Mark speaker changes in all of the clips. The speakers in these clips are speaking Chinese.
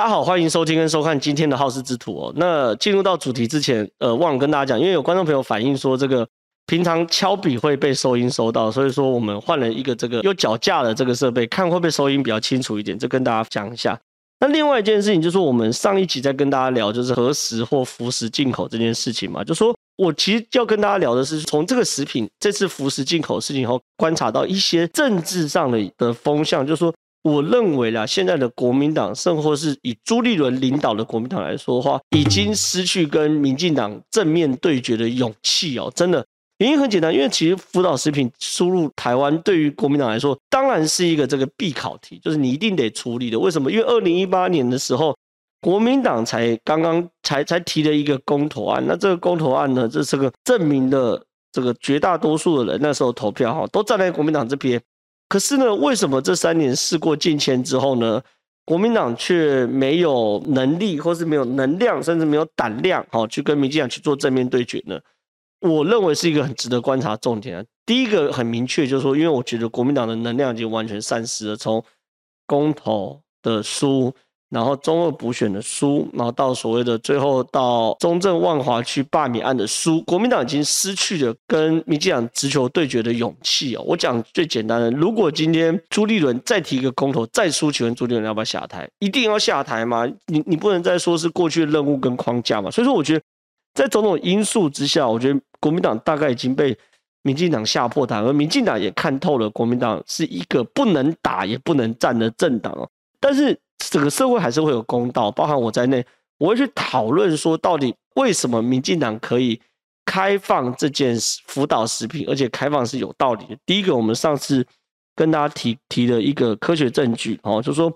Speaker 1: 大家好，欢迎收听跟收看今天的好事之徒哦。那进入到主题之前，呃，忘了跟大家讲，因为有观众朋友反映说，这个平常敲笔会被收音收到，所以说我们换了一个这个有脚架的这个设备，看会不会收音比较清楚一点，这跟大家讲一下。那另外一件事情就是，我们上一集在跟大家聊就是核实或服食进口这件事情嘛，就说我其实要跟大家聊的是，从这个食品这次服食进口事情后，观察到一些政治上的的风向，就是说。我认为啦，现在的国民党，甚或是以朱立伦领导的国民党来说的话，已经失去跟民进党正面对决的勇气哦。真的，原因很简单，因为其实福岛食品输入台湾，对于国民党来说，当然是一个这个必考题，就是你一定得处理的。为什么？因为二零一八年的时候，国民党才刚刚才才提了一个公投案，那这个公投案呢，这是个证明的这个绝大多数的人那时候投票哈，都站在国民党这边。可是呢，为什么这三年事过境迁之后呢，国民党却没有能力，或是没有能量，甚至没有胆量，好去跟民进党去做正面对决呢？我认为是一个很值得观察重点啊。第一个很明确，就是说，因为我觉得国民党的能量已经完全丧失了，从公投的输。然后中二补选的输，然后到所谓的最后到中正万华区罢免案的输，国民党已经失去了跟民进党直球对决的勇气哦。我讲最简单的，如果今天朱立伦再提一个公投再输，请问朱立伦要不要下台？一定要下台吗？你你不能再说是过去的任务跟框架嘛？所以说，我觉得在种种因素之下，我觉得国民党大概已经被民进党吓破胆，而民进党也看透了国民党是一个不能打也不能战的政党哦。但是。整个社会还是会有公道，包含我在内，我会去讨论说，到底为什么民进党可以开放这件辅导食品，而且开放是有道理的。第一个，我们上次跟大家提提了一个科学证据，哦，就说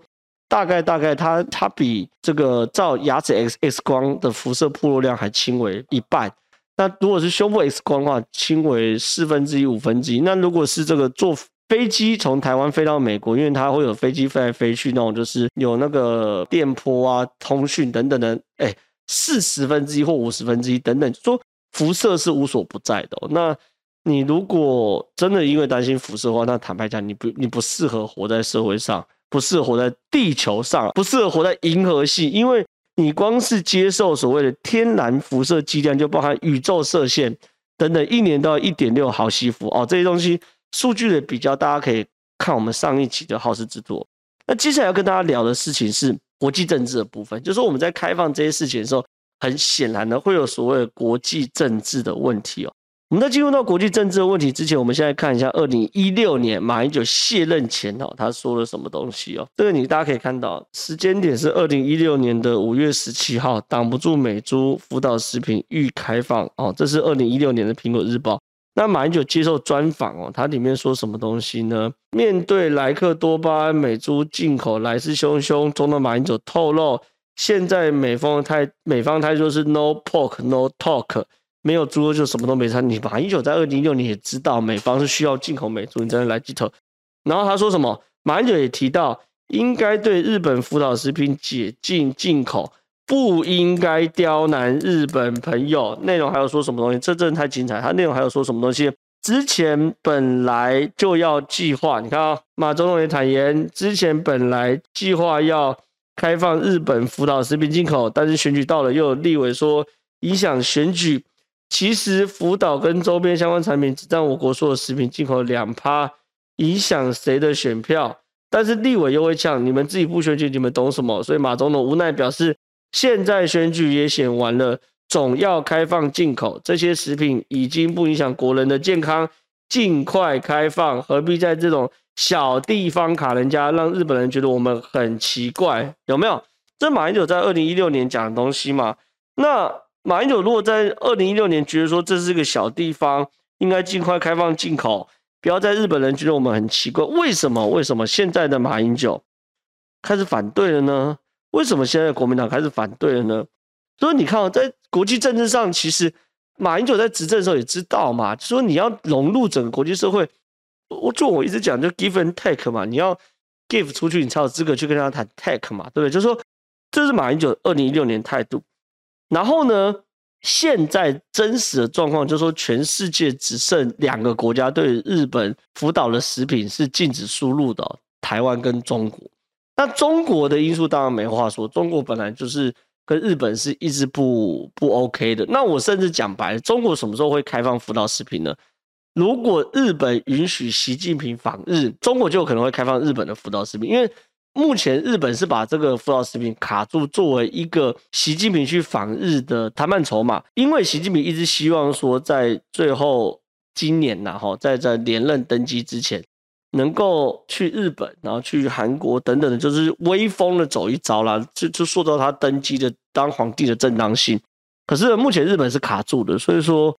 Speaker 1: 大概大概它它比这个照牙齿 X X 光的辐射暴露量还轻为一半。那如果是胸部 X 光的话，轻为四分之一、五分之一。那如果是这个做飞机从台湾飞到美国，因为它会有飞机飞来飞去那种，就是有那个电波啊、通讯等等的，哎，四十分之一或五十分之一等等，说辐射是无所不在的。那你如果真的因为担心辐射的话，那坦白讲，你不你不适合活在社会上，不适合活在地球上，不适合活在银河系，因为你光是接受所谓的天然辐射剂量，就包含宇宙射线等等，一年到一点六毫西弗哦，这些东西。数据的比较，大家可以看我们上一期的好事之徒。那接下来要跟大家聊的事情是国际政治的部分，就是我们在开放这些事情的时候，很显然的会有所谓国际政治的问题哦。我们在进入到国际政治的问题之前，我们现在看一下二零一六年马英九卸任前哦，他说了什么东西哦？这个你大家可以看到，时间点是二零一六年的五月十七号，挡不住美猪福岛食品欲开放哦，这是二零一六年的苹果日报。那马英九接受专访哦，他里面说什么东西呢？面对莱克多巴胺美猪进口来势汹汹，中的马英九透露，现在美方态美方态度是 no pork no talk，没有猪肉就什么都没谈。你马英九在二零一六年也知道美方是需要进口美猪，你才能来记头。然后他说什么？马英九也提到，应该对日本福岛食品解禁进口。不应该刁难日本朋友。内容还有说什么东西？这真的太精彩。他内容还有说什么东西？之前本来就要计划，你看啊，马总统也坦言，之前本来计划要开放日本福岛食品进口，但是选举到了，又有立委说影响选举。其实福岛跟周边相关产品只占我国所有食品进口两趴，影响谁的选票？但是立委又会呛，你们自己不选举，你们懂什么？所以马总统无奈表示。现在选举也选完了，总要开放进口这些食品，已经不影响国人的健康，尽快开放，何必在这种小地方卡人家，让日本人觉得我们很奇怪？有没有？这马英九在二零一六年讲的东西嘛？那马英九如果在二零一六年觉得说这是个小地方，应该尽快开放进口，不要在日本人觉得我们很奇怪，为什么？为什么现在的马英九开始反对了呢？为什么现在国民党开始反对了呢？所以你看，在国际政治上，其实马英九在执政的时候也知道嘛，说你要融入整个国际社会，我就我一直讲，就 give and take 嘛，你要 give 出去，你才有资格去跟他谈 take 嘛，对不对？就是说，这是马英九二零一六年态度。然后呢，现在真实的状况就是说，全世界只剩两个国家对日本福岛的食品是禁止输入的，台湾跟中国。那中国的因素当然没话说，中国本来就是跟日本是一直不不 OK 的。那我甚至讲白了，中国什么时候会开放福岛食品呢？如果日本允许习近平访日，中国就有可能会开放日本的福岛食品，因为目前日本是把这个福岛食品卡住，作为一个习近平去访日的谈判筹码。因为习近平一直希望说，在最后今年呐，哈，在在连任登基之前，能够去日本，然后去韩国等等的，就是威风的走一遭啦，就就塑造他登基的当皇帝的正当性。可是目前日本是卡住的，所以说。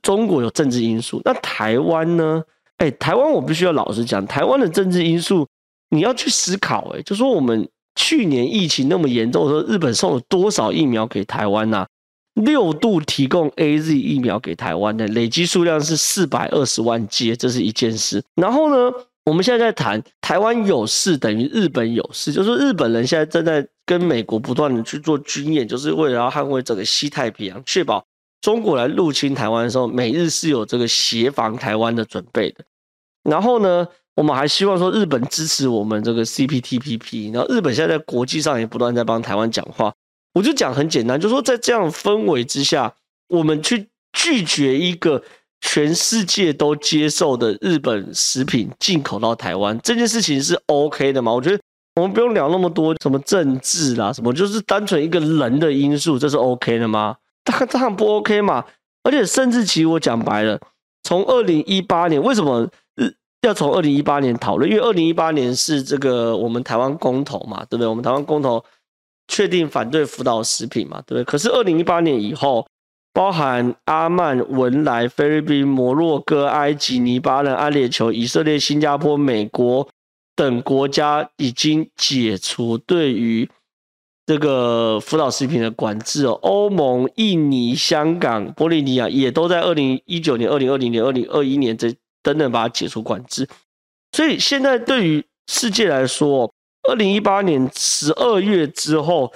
Speaker 1: 中国有政治因素，那台湾呢？哎、台湾我必须要老实讲，台湾的政治因素你要去思考、欸。哎，就说我们去年疫情那么严重的时候，日本送了多少疫苗给台湾呐、六度提供 AZ 疫苗给台湾的累积数量是四百二十万剂，这是一件事。然后呢，我们现在在谈台湾有事等于日本有事，就是日本人现在正在跟美国不断的去做军演，就是为了要捍卫整个西太平洋，确保。中国来入侵台湾的时候，美日是有这个协防台湾的准备的。然后呢，我们还希望说日本支持我们这个 CPTPP。然后日本现在在国际上也不断在帮台湾讲话。我就讲很简单，就说在这样氛围之下，我们去拒绝一个全世界都接受的日本食品进口到台湾这件事情是 OK 的吗？我觉得我们不用聊那么多什么政治啦，什么就是单纯一个人的因素，这是 OK 的吗？他这样不 OK 嘛？而且甚至其实我讲白了，从二零一八年为什么要从二零一八年讨论？因为二零一八年是这个我们台湾公投嘛，对不对？我们台湾公投确定反对福岛食品嘛，对不对？可是二零一八年以后，包含阿曼、文莱、菲律宾、摩洛哥、埃及、黎巴嫩、阿联酋、以色列、新加坡、美国等国家已经解除对于。这个辅导食品的管制哦，欧盟、印尼、香港、玻利尼亚也都在二零一九年、二零二零年、二零二一年这等等把它解除管制。所以现在对于世界来说，二零一八年十二月之后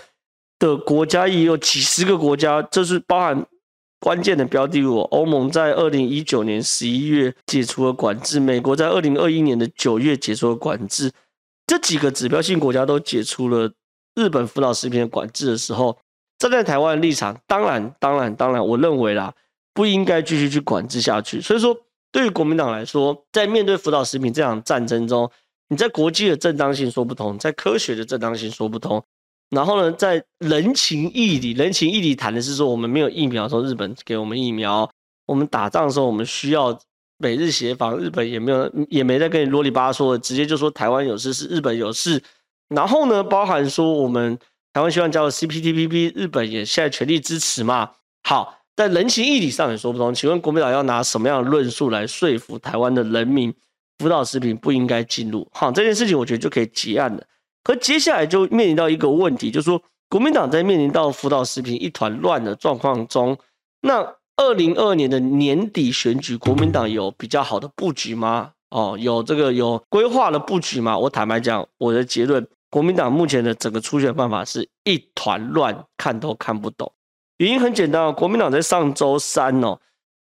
Speaker 1: 的国家也有几十个国家，这是包含关键的标的物。欧盟在二零一九年十一月解除了管制，美国在二零二一年的九月解除了管制，这几个指标性国家都解除了。日本福岛食品的管制的时候，站在台湾的立场，当然，当然，当然，我认为啦，不应该继续去管制下去。所以说，对于国民党来说，在面对福岛食品这场战争中，你在国际的正当性说不通，在科学的正当性说不通，然后呢，在人情义理，人情义理谈的是说，我们没有疫苗的时候，日本给我们疫苗；我们打仗的时候，我们需要美日协防，日本也没有，也没在跟你啰里吧嗦的，直接就说台湾有事是日本有事。然后呢，包含说我们台湾希望加入 CPTPP，日本也现在全力支持嘛。好，在人情义理上也说不通。请问国民党要拿什么样的论述来说服台湾的人民，辅导食品不应该进入？好，这件事情我觉得就可以结案了。可接下来就面临到一个问题，就是说国民党在面临到辅导食品一团乱的状况中，那二零二二年的年底选举，国民党有比较好的布局吗？哦，有这个有规划的布局吗？我坦白讲，我的结论。国民党目前的整个初选办法是一团乱，看都看不懂。原因很简单哦，国民党在上周三哦，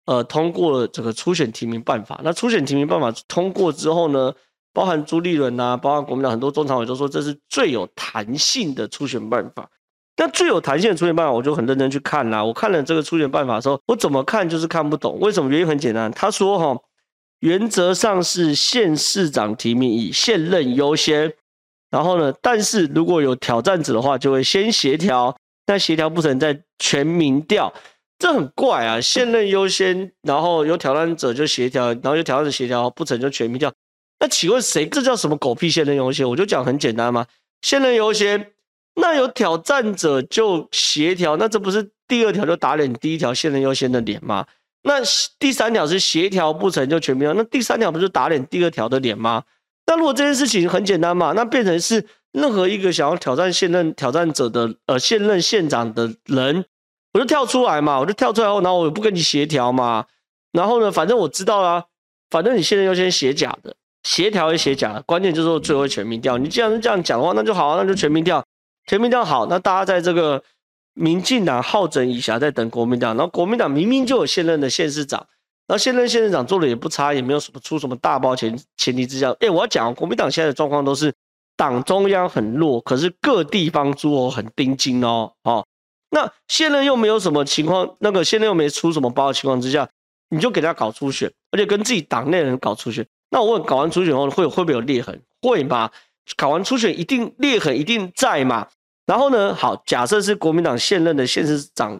Speaker 1: 呃，通过了这个初选提名办法。那初选提名办法通过之后呢，包含朱立伦呐，包含国民党很多中常委都说这是最有弹性的初选办法。那最有弹性的初选办法，我就很认真去看啦。我看了这个初选办法的时候，我怎么看就是看不懂。为什么？原因很简单，他说哈，原则上是县市长提名以现任优先。然后呢，但是如果有挑战者的话，就会先协调，那协调不成再全民调，这很怪啊！现任优先，然后有挑战者就协调，然后有挑战者协调不成就全民调。那请问谁？这叫什么狗屁现任优先？我就讲很简单嘛，现任优先，那有挑战者就协调，那这不是第二条就打脸第一条现任优先的脸吗？那第三条是协调不成就全民调，那第三条不是打脸第二条的脸吗？那如果这件事情很简单嘛，那变成是任何一个想要挑战现任挑战者的呃现任县长的人，我就跳出来嘛，我就跳出来后，然后我也不跟你协调嘛，然后呢，反正我知道啦，反正你现在要先写假的，协调也写假的，关键就是最后全民调。你既然是这样讲的话，那就好啊，那就全民调，全民调好，那大家在这个民进党好整以暇在等国民党，然后国民党明明就有现任的县市长。那现任县长做的也不差，也没有什么出什么大包前前提之下。哎，我要讲国民党现在的状况都是党中央很弱，可是各地方诸侯很盯紧哦。哦，那现任又没有什么情况，那个现任又没出什么包的情况之下，你就给他搞初选，而且跟自己党内人搞初选。那我问，搞完初选后会会不会有裂痕？会吗？搞完初选一定裂痕一定在嘛？然后呢？好，假设是国民党现任的现市长，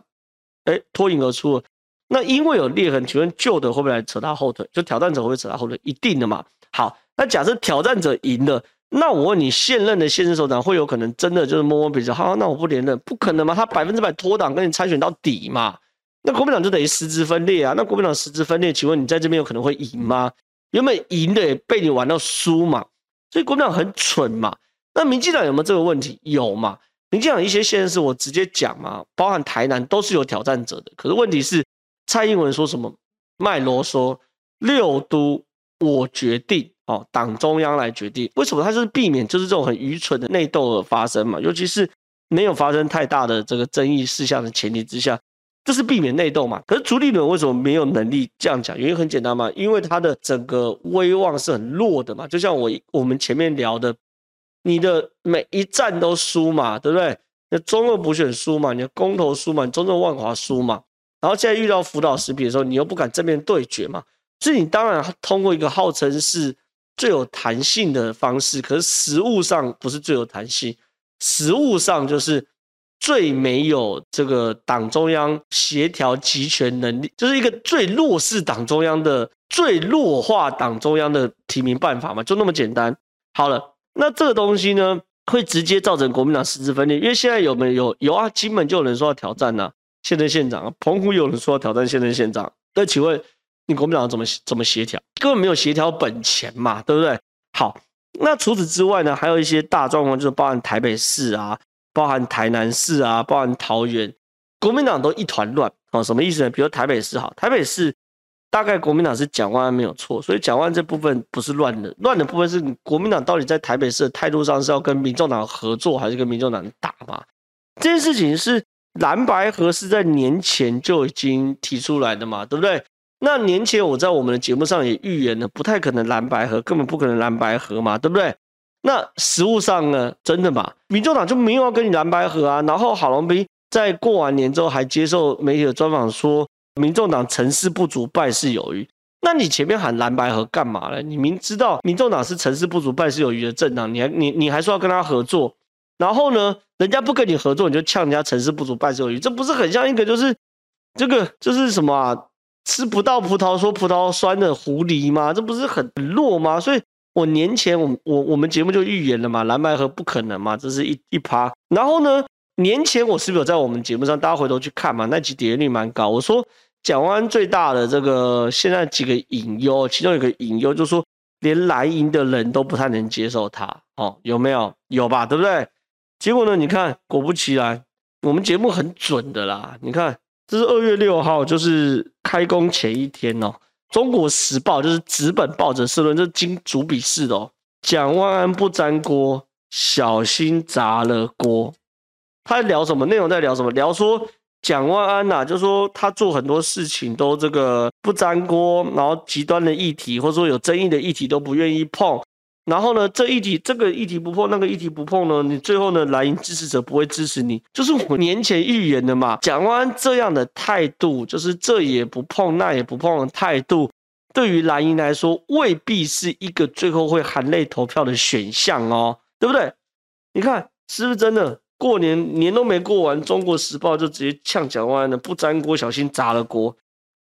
Speaker 1: 哎，脱颖而出了。那因为有裂痕，请问旧的会不会来扯他后腿？就挑战者会不会扯他后腿？一定的嘛。好，那假设挑战者赢了，那我问你，现任的现任首长会有可能真的就是摸摸鼻子，好，那我不连任，不可能嘛？他百分之百脱党跟你参选到底嘛？那国民党就等于实质分裂啊。那国民党实质分裂，请问你在这边有可能会赢吗？原本赢的也被你玩到输嘛？所以国民党很蠢嘛？那民进党有没有这个问题？有嘛？民进党一些县市我直接讲嘛，包含台南都是有挑战者的。可是问题是，蔡英文说什么？麦罗说，六都我决定哦，党中央来决定。为什么？他就是避免就是这种很愚蠢的内斗而发生嘛。尤其是没有发生太大的这个争议事项的前提之下，这是避免内斗嘛。可是朱立伦为什么没有能力这样讲？原因很简单嘛，因为他的整个威望是很弱的嘛。就像我我们前面聊的。你的每一战都输嘛，对不对？那中二补选输嘛，你的公投输嘛，你中正万华输嘛，然后现在遇到辅导食品的时候，你又不敢正面对决嘛，所以你当然通过一个号称是最有弹性的方式，可是实务上不是最有弹性，实务上就是最没有这个党中央协调集权能力，就是一个最弱势党中央的、最弱化党中央的提名办法嘛，就那么简单。好了。那这个东西呢，会直接造成国民党实质分裂，因为现在有没有有啊？金门就有人说要挑战呢、现任县长啊，澎湖有人说要挑战现任县长。那请问你国民党怎么怎么协调？根本没有协调本钱嘛，对不对？好，那除此之外呢，还有一些大状况，就是包含台北市啊，包含台南市啊，包含桃园，国民党都一团乱啊。什么意思呢？比如台北市好，台北市。大概国民党是蒋万安没有错，所以蒋万安这部分不是乱的，乱的部分是国民党到底在台北市的态度上是要跟民众党合作，还是跟民众党打嘛？这件事情是蓝白合是在年前就已经提出来的嘛，对不对？那年前我在我们的节目上也预言了，不太可能蓝白合，根本不可能蓝白合嘛，对不对？那实务上呢，真的嘛？民众党就没有要跟你蓝白合啊，然后郝龙斌在过完年之后还接受媒体的专访说。民众党成事不足，败事有余。那你前面喊蓝白合干嘛呢？你明知道民众党是成事不足，败事有余的政党，你还你你还说要跟他合作？然后呢，人家不跟你合作，你就呛人家成事不足，败事有余，这不是很像一个就是这个就是什么啊？吃不到葡萄说葡萄酸的狐狸吗？这不是很弱吗？所以我年前我我我们节目就预言了嘛，蓝白合不可能嘛，这是一一趴。然后呢，年前我是不是有在我们节目上，大家回头去看嘛？那集点击率蛮高，我说。蒋万安最大的这个现在几个隐忧，其中有一个隐忧就是说，连蓝营的人都不太能接受他，哦，有没有？有吧，对不对？结果呢？你看，果不其然，我们节目很准的啦。你看，这是二月六号，就是开工前一天哦。中国时报就是纸本报纸社论，这是经主笔式的哦。蒋万安不沾锅，小心砸了锅。他在聊什么内容？在聊什么？聊说。蒋万安呐、就说他做很多事情都这个不沾锅，然后极端的议题或者说有争议的议题都不愿意碰，然后呢，这议题这个议题不碰，那个议题不碰呢，你最后呢，蓝营支持者不会支持你，就是我年前预言的嘛。蒋万安这样的态度，就是这也不碰，那也不碰的态度，对于蓝营来说，未必是一个最后会含泪投票的选项哦，对不对？你看是不是真的？过年年都没过完，《中国时报》就直接呛蒋万安的不沾锅，小心砸了锅。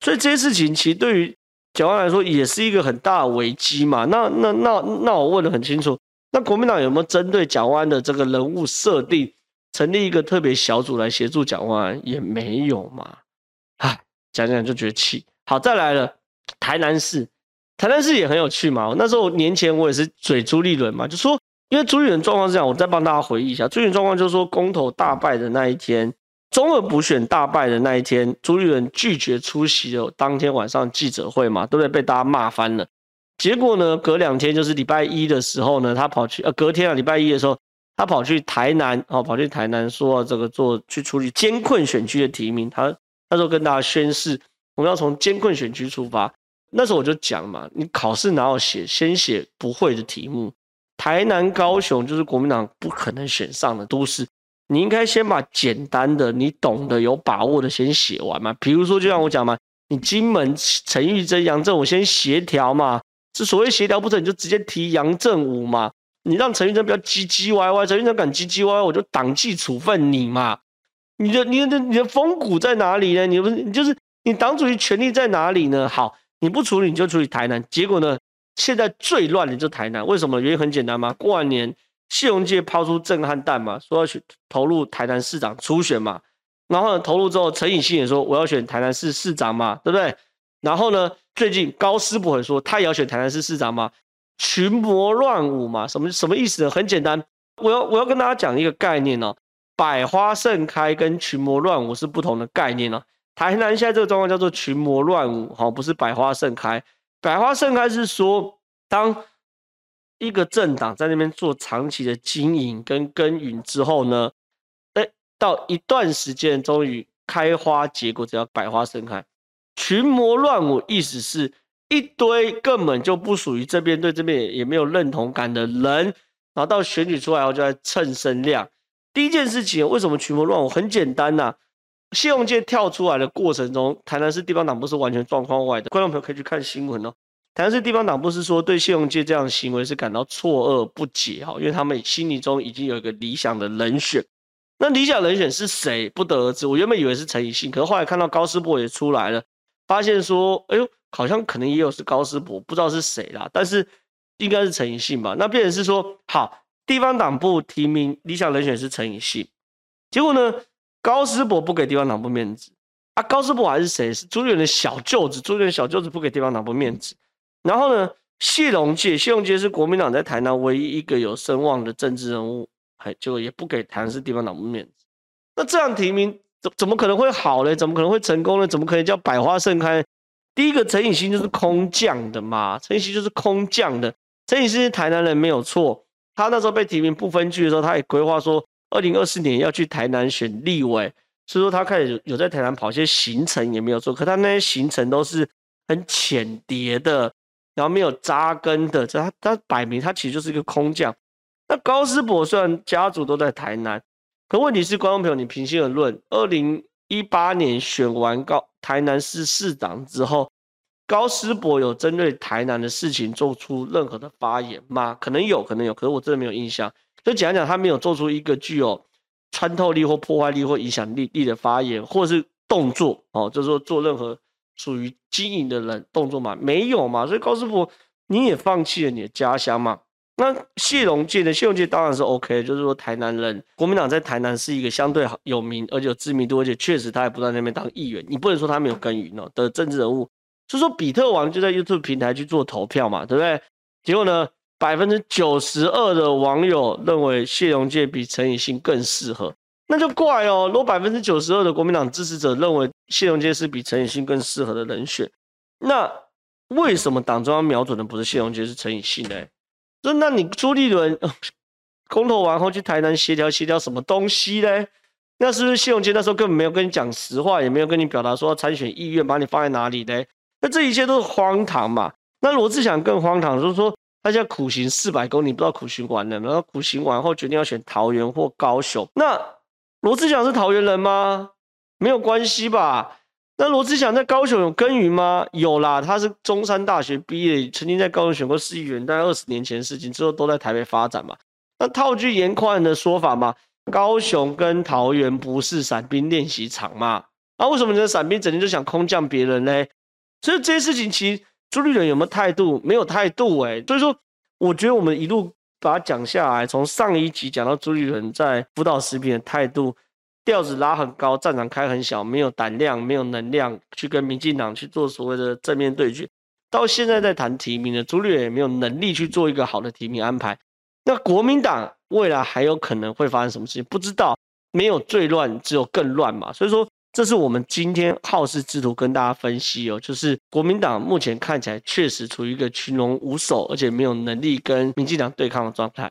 Speaker 1: 所以这些事情其实对于蒋万来说也是一个很大的危机嘛。那那那那我问的很清楚，那国民党有没有针对蒋万安的这个人物设定，成立一个特别小组来协助蒋万安？也没有嘛。唉，讲讲就觉得气。好，再来了，台南市，台南市也很有趣嘛。那时候年前我也是嘴朱立伦嘛，就说。因为朱立伦状况是这样，我再帮大家回忆一下。朱立伦状况就是说，公投大败的那一天，中二补选大败的那一天，朱立伦拒绝出席了当天晚上记者会嘛，对不对？被大家骂翻了。结果呢，隔两天就是礼拜一的时候呢，他跑去呃，隔天啊，礼拜一的时候，他跑去台南哦，跑去台南说这个做去处理艰困选区的提名。他那时候跟大家宣誓，我们要从艰困选区出发。那时候我就讲嘛，你考试哪有写先写不会的题目？台南、高雄就是国民党不可能选上的都市。你应该先把简单的、你懂得、有把握的先写完嘛。比如说，就像我讲嘛，你金门陈玉珍、杨振武先协调嘛。这所谓协调不成，你就直接提杨振武嘛。你让陈玉珍不要唧唧歪歪，陈玉珍敢唧唧歪歪，我就党纪处分你嘛。你的、你的、你的风骨在哪里呢？你不是你就是你党主席权力在哪里呢？好，你不处理你就处理台南。结果呢，现在最乱的就是台南。为什么？原因很简单嘛，过完年。谢龙介抛出震撼弹嘛，说要去投入台南市长初选嘛，然后呢，投入之后，陈以信也说我要选台南市市长嘛，对不对？然后呢，最近高思博也说他也要选台南市市长嘛，群魔乱舞嘛，什么什么意思呢？很简单，我要我要跟大家讲一个概念哦，百花盛开跟群魔乱舞是不同的概念哦。台南现在这个状况叫做群魔乱舞，哈，不是百花盛开。百花盛开是说当。一个政党在那边做长期的经营跟耕耘之后呢，哎，到一段时间终于开花结果，只要百花盛开。群魔乱舞，意思是一堆根本就不属于这边，对这边也没有认同感的人，然后到选举出来后就在蹭声量。第一件事情，为什么群魔乱舞？很简单呐、啊，谢龙介跳出来的过程中，台南市地方党部是完全状况外的，观众朋友可以去看新闻哦。台南市地方党部是说对谢龙介这样的行为是感到错愕不解哈，因为他们心里中已经有一个理想的人选，那理想人选是谁不得而知。我原本以为是陈以信，可是后来看到高斯博也出来了，发现说，哎呦，好像可能也有是高斯博，不知道是谁啦，但是应该是陈以信吧。那变成是说，好，地方党部提名理想人选是陈以信，结果呢，高斯博不给地方党部面子啊，高斯博还是谁？是朱立伦的小舅子，朱立伦小舅子不给地方党部面子。然后呢，谢龙介，谢龙介是国民党在台南唯一一个有声望的政治人物，还就也不给台南市地方党部面子。那这样提名怎怎么可能会好呢？怎么可能会成功呢？怎么可能叫百花盛开？第一个陈以新就是空降的嘛，陈以新就是空降的。陈以新是台南人没有错，他那时候被提名不分区的时候，他也规划说，二零二四年要去台南选立委，所以说他开始有在台南跑一些行程也没有错，可他那些行程都是很浅碟的。然后没有扎根的，这他他摆明他其实就是一个空降。那高思博虽然家族都在台南，可问题是观众朋友，你平心而论，二零一八年选完高台南市市长之后，高思博有针对台南的事情做出任何的发言吗？可能有可能有，可是我真的没有印象。就讲讲，他没有做出一个具有穿透力或破坏力或影响力力的发言，或是动作哦，就是说做任何。属于经营的人动作嘛，没有嘛，所以高师傅你也放弃了你的家乡嘛。那谢龙介呢？谢龙介当然是 OK，就是说台南人，国民党在台南是一个相对有名而且有知名度，而且确实他也不在那边当议员，你不能说他没有耕耘哦的政治人物。所以说比特王就在 YouTube 平台去做投票嘛，对不对？结果呢，百分之九十二的网友认为谢龙介比陈以信更适合。那就怪哦，如果百分之九十二的国民党支持者认为谢龙介是比陈以信更适合的人选，那为什么党中央瞄准的不是谢龙介，是陈以信呢？说那你朱立伦公投完后去台南协调协调什么东西呢？那是不是谢龙介那时候根本没有跟你讲实话，也没有跟你表达说参选意愿，把你放在哪里呢？那这一切都是荒唐嘛？那罗志祥更荒唐，就是说他现在苦行四百公里，不知道苦行完了，然后苦行完后决定要选桃园或高雄，那。罗志祥是桃园人吗？没有关系吧。那罗志祥在高雄有耕耘吗？有啦，他是中山大学毕业，曾经在高雄选过市议员，大概二十年前的事情，之后都在台北发展嘛。那套句严宽的说法嘛，高雄跟桃园不是伞兵练习场嘛？啊，为什么你的伞兵整天就想空降别人呢？所以这些事情其实朱立伦有没有态度？没有态度诶、欸、所以说，我觉得我们一路。把它讲下来，从上一集讲到朱立伦在辅导食品的态度，调子拉很高，战场开很小，没有胆量，没有能量去跟民进党去做所谓的正面对决。到现在在谈提名的朱立伦也没有能力去做一个好的提名安排。那国民党未来还有可能会发生什么事情？不知道，没有最乱，只有更乱嘛。所以说。这是我们今天好事之徒跟大家分析哦，就是国民党目前看起来确实处于一个群龙无首，而且没有能力跟民进党对抗的状态。